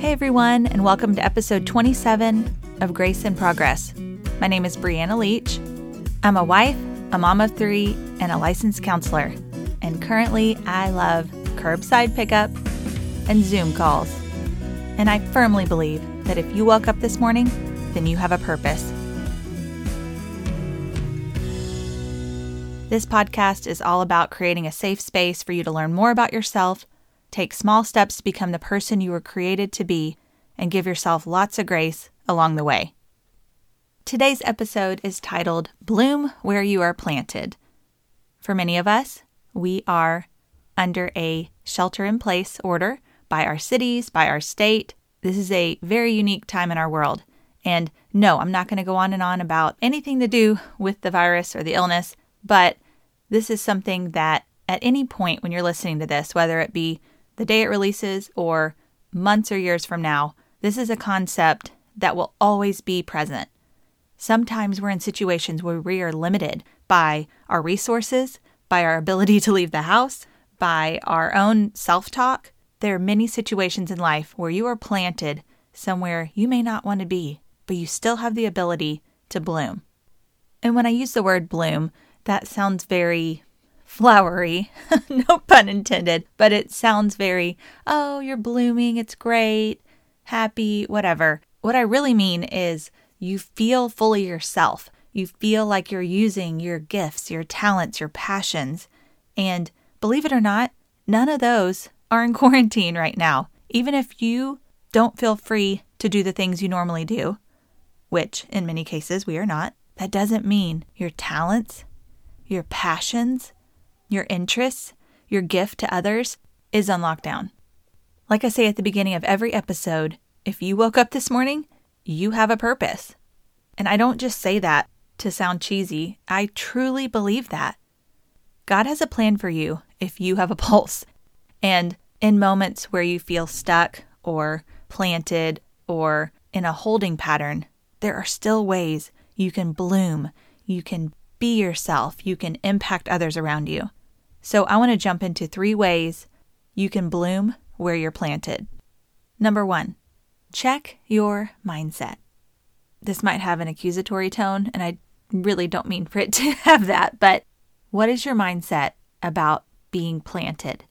Hey everyone, and welcome to episode 27 of Grace in Progress. My name is Briana Leach. I'm a wife, a mom of three, and a licensed counselor. And currently, I love curbside pickup and Zoom calls. And I firmly believe that if you woke up this morning, then you have a purpose. This podcast is all about creating a safe space for you to learn more about yourself, take small steps to become the person you were created to be, and give yourself lots of grace along the way. Today's episode is titled Bloom Where You Are Planted. For many of us, we are under a shelter in place order by our cities, by our state. This is a very unique time in our world. And no, I'm not going to go on and on about anything to do with the virus or the illness, but this is something that at any point when you're listening to this, whether it be the day it releases or months or years from now, this is a concept that will always be present. Sometimes we're in situations where we are limited by our resources, by our ability to leave the house, by our own self talk. There are many situations in life where you are planted somewhere you may not want to be, but you still have the ability to bloom. And when I use the word bloom, that sounds very flowery, no pun intended, but it sounds very, oh, you're blooming, it's great, happy, whatever. What I really mean is you feel fully yourself. You feel like you're using your gifts, your talents, your passions. And believe it or not, none of those are in quarantine right now. Even if you don't feel free to do the things you normally do, which in many cases we are not, that doesn't mean your talents, your passions, your interests, your gift to others is on lockdown. Like I say at the beginning of every episode, if you woke up this morning, you have a purpose. And I don't just say that to sound cheesy, I truly believe that. God has a plan for you if you have a pulse. And in moments where you feel stuck or planted or in a holding pattern, there are still ways you can bloom, you can be yourself, you can impact others around you. So I want to jump into three ways you can bloom where you're planted. Number one, check your mindset. This might have an accusatory tone, and I really don't mean for it to have that, but what is your mindset about being planted,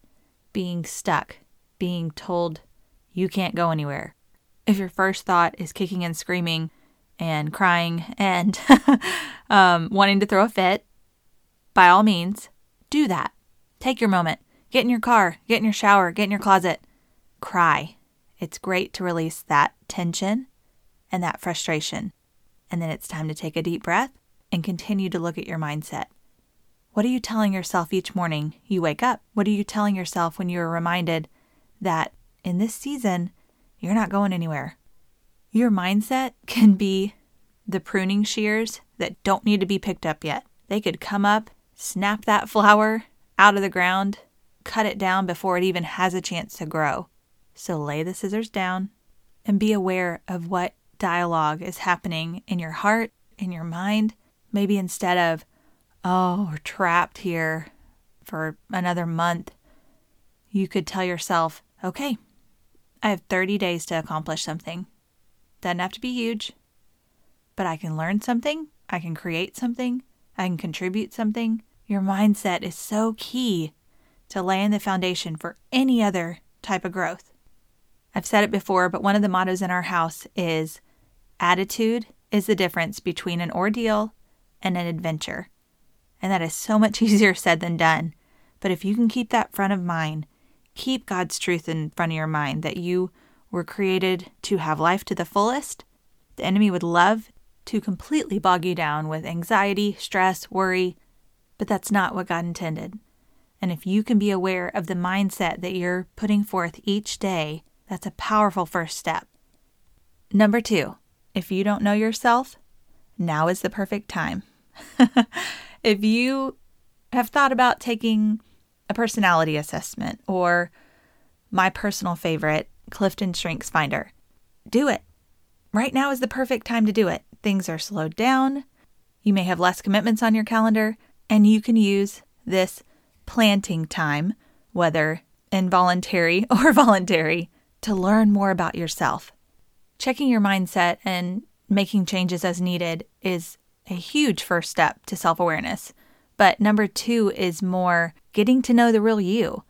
being stuck, being told you can't go anywhere? If your first thought is kicking and screaming and crying and um, wanting to throw a fit, by all means, do that. Take your moment. Get in your car, get in your shower, get in your closet. Cry. It's great to release that tension and that frustration. And then it's time to take a deep breath and continue to look at your mindset. What are you telling yourself each morning you wake up? What are you telling yourself when you are reminded that in this season, you're not going anywhere? Your mindset can be the pruning shears that don't need to be picked up yet. They could come up, snap that flower out of the ground, cut it down before it even has a chance to grow. So lay the scissors down and be aware of what dialogue is happening in your heart, in your mind. Maybe instead of, oh, we're trapped here for another month, you could tell yourself, okay, I have 30 days to accomplish something. Doesn't have to be huge, but I can learn something, I can create something, I can contribute something. Your mindset is so key to laying the foundation for any other type of growth. I've said it before, but one of the mottos in our house is attitude is the difference between an ordeal and an adventure. And that is so much easier said than done. But if you can keep that front of mind, keep God's truth in front of your mind that you were created to have life to the fullest, the enemy would love to completely bog you down with anxiety, stress, worry, but that's not what God intended. And if you can be aware of the mindset that you're putting forth each day, that's a powerful first step. Number two, if you don't know yourself, now is the perfect time. if you have thought about taking a personality assessment or my personal favorite, Clifton Strengths Finder, do it. Right now is the perfect time to do it. Things are slowed down. You may have less commitments on your calendar, and you can use this planting time, whether involuntary or voluntary, to learn more about yourself. Checking your mindset and making changes as needed is a huge first step to self awareness. But number two is more getting to know the real you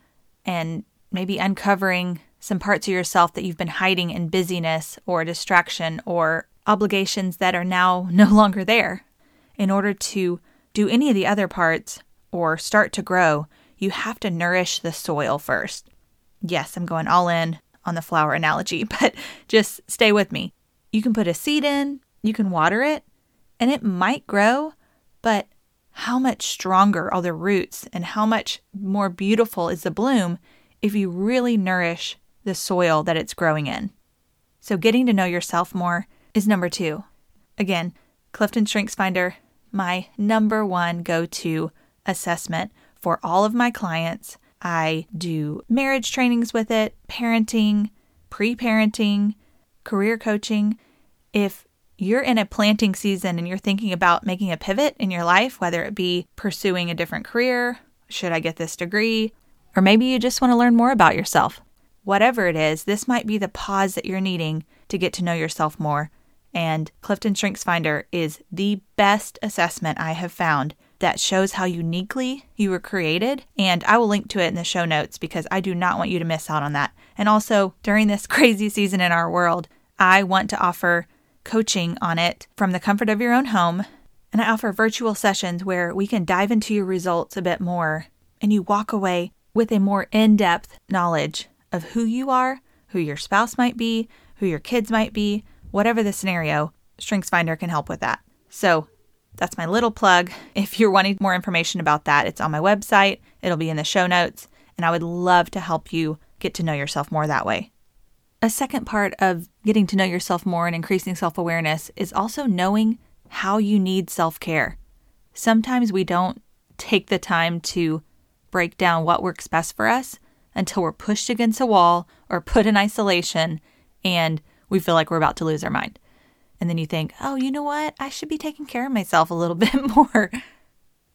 and maybe uncovering some parts of yourself that you've been hiding in busyness or distraction or obligations that are now no longer there. In order to do any of the other parts or start to grow, you have to nourish the soil first. Yes, I'm going all in on the flower analogy, but just stay with me. You can put a seed in, you can water it, and it might grow, but how much stronger are the roots and how much more beautiful is the bloom if you really nourish the soil that it's growing in. So, getting to know yourself more is number two. Again, Clifton Strengths Finder, my number one go to assessment for all of my clients. I do marriage trainings with it, parenting, pre parenting, career coaching. If you're in a planting season and you're thinking about making a pivot in your life, whether it be pursuing a different career, should I get this degree, or maybe you just want to learn more about yourself. Whatever it is, this might be the pause that you're needing to get to know yourself more. And Clifton Strengths Finder is the best assessment I have found that shows how uniquely you were created. And I will link to it in the show notes because I do not want you to miss out on that. And also, during this crazy season in our world, I want to offer coaching on it from the comfort of your own home. And I offer virtual sessions where we can dive into your results a bit more and you walk away with a more in depth knowledge of who you are, who your spouse might be, who your kids might be, whatever the scenario, StrengthsFinder can help with that. So that's my little plug. If you're wanting more information about that, it's on my website, it'll be in the show notes, and I would love to help you get to know yourself more that way. A second part of getting to know yourself more and increasing self awareness is also knowing how you need self care. Sometimes we don't take the time to break down what works best for us until we're pushed against a wall or put in isolation and we feel like we're about to lose our mind. And then you think, oh, you know what? I should be taking care of myself a little bit more.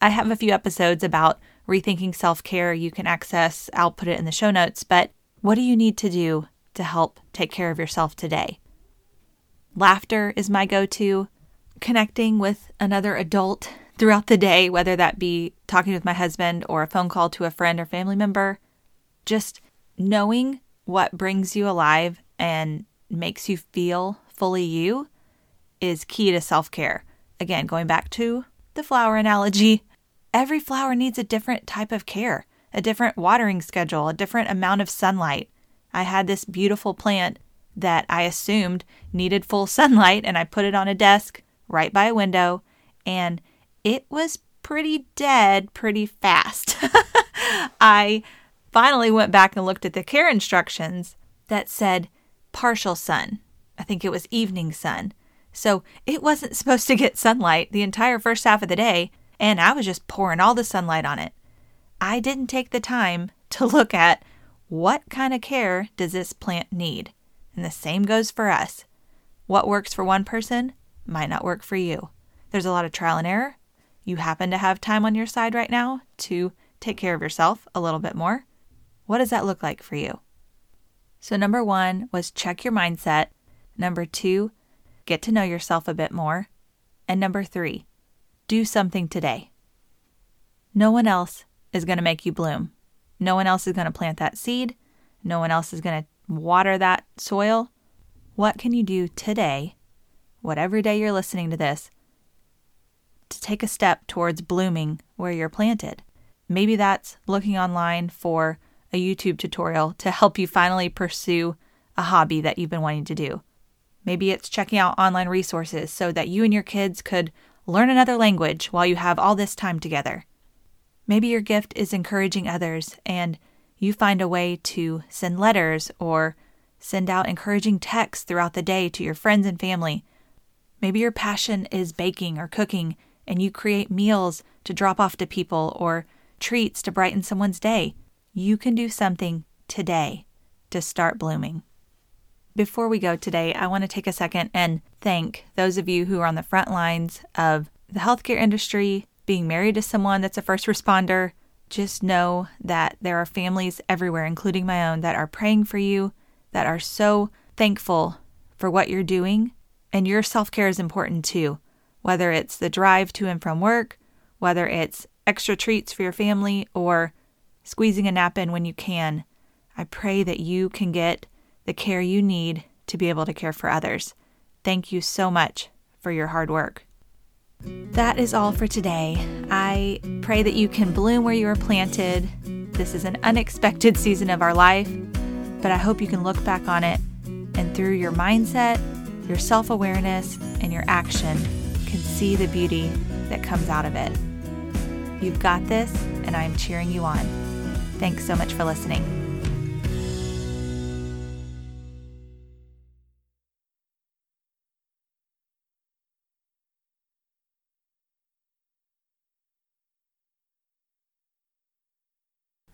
I have a few episodes about rethinking self care you can access. I'll put it in the show notes. But what do you need to do to help take care of yourself today. Laughter is my go to. Connecting with another adult throughout the day, whether that be talking with my husband or a phone call to a friend or family member, just knowing what brings you alive and makes you feel fully you is key to self care. Again, going back to the flower analogy, every flower needs a different type of care, a different watering schedule, a different amount of sunlight. I had this beautiful plant that I assumed needed full sunlight, and I put it on a desk right by a window, and it was pretty dead pretty fast. I finally went back and looked at the care instructions that said partial sun. I think it was evening sun. So it wasn't supposed to get sunlight the entire first half of the day, and I was just pouring all the sunlight on it. I didn't take the time to look at what kind of care does this plant need? And the same goes for us. What works for one person might not work for you. There's a lot of trial and error. You happen to have time on your side right now to take care of yourself a little bit more. What does that look like for you? So, number one was check your mindset. Number two, get to know yourself a bit more. And number three, do something today. No one else is going to make you bloom. No one else is going to plant that seed. No one else is going to water that soil. What can you do today, whatever day you're listening to this, to take a step towards blooming where you're planted? Maybe that's looking online for a YouTube tutorial to help you finally pursue a hobby that you've been wanting to do. Maybe it's checking out online resources so that you and your kids could learn another language while you have all this time together. Maybe your gift is encouraging others and you find a way to send letters or send out encouraging texts throughout the day to your friends and family. Maybe your passion is baking or cooking and you create meals to drop off to people or treats to brighten someone's day. You can do something today to start blooming. Before we go today, I want to take a second and thank those of you who are on the front lines of the healthcare industry, being married to someone that's a first responder, just know that there are families everywhere, including my own, that are praying for you, that are so thankful for what you're doing. And your self care is important too, whether it's the drive to and from work, whether it's extra treats for your family, or squeezing a nap in when you can. I pray that you can get the care you need to be able to care for others. Thank you so much for your hard work. That is all for today. I pray that you can bloom where you are planted. This is an unexpected season of our life, but I hope you can look back on it and through your mindset, your self awareness, and your action, can see the beauty that comes out of it. You've got this, and I'm cheering you on. Thanks so much for listening.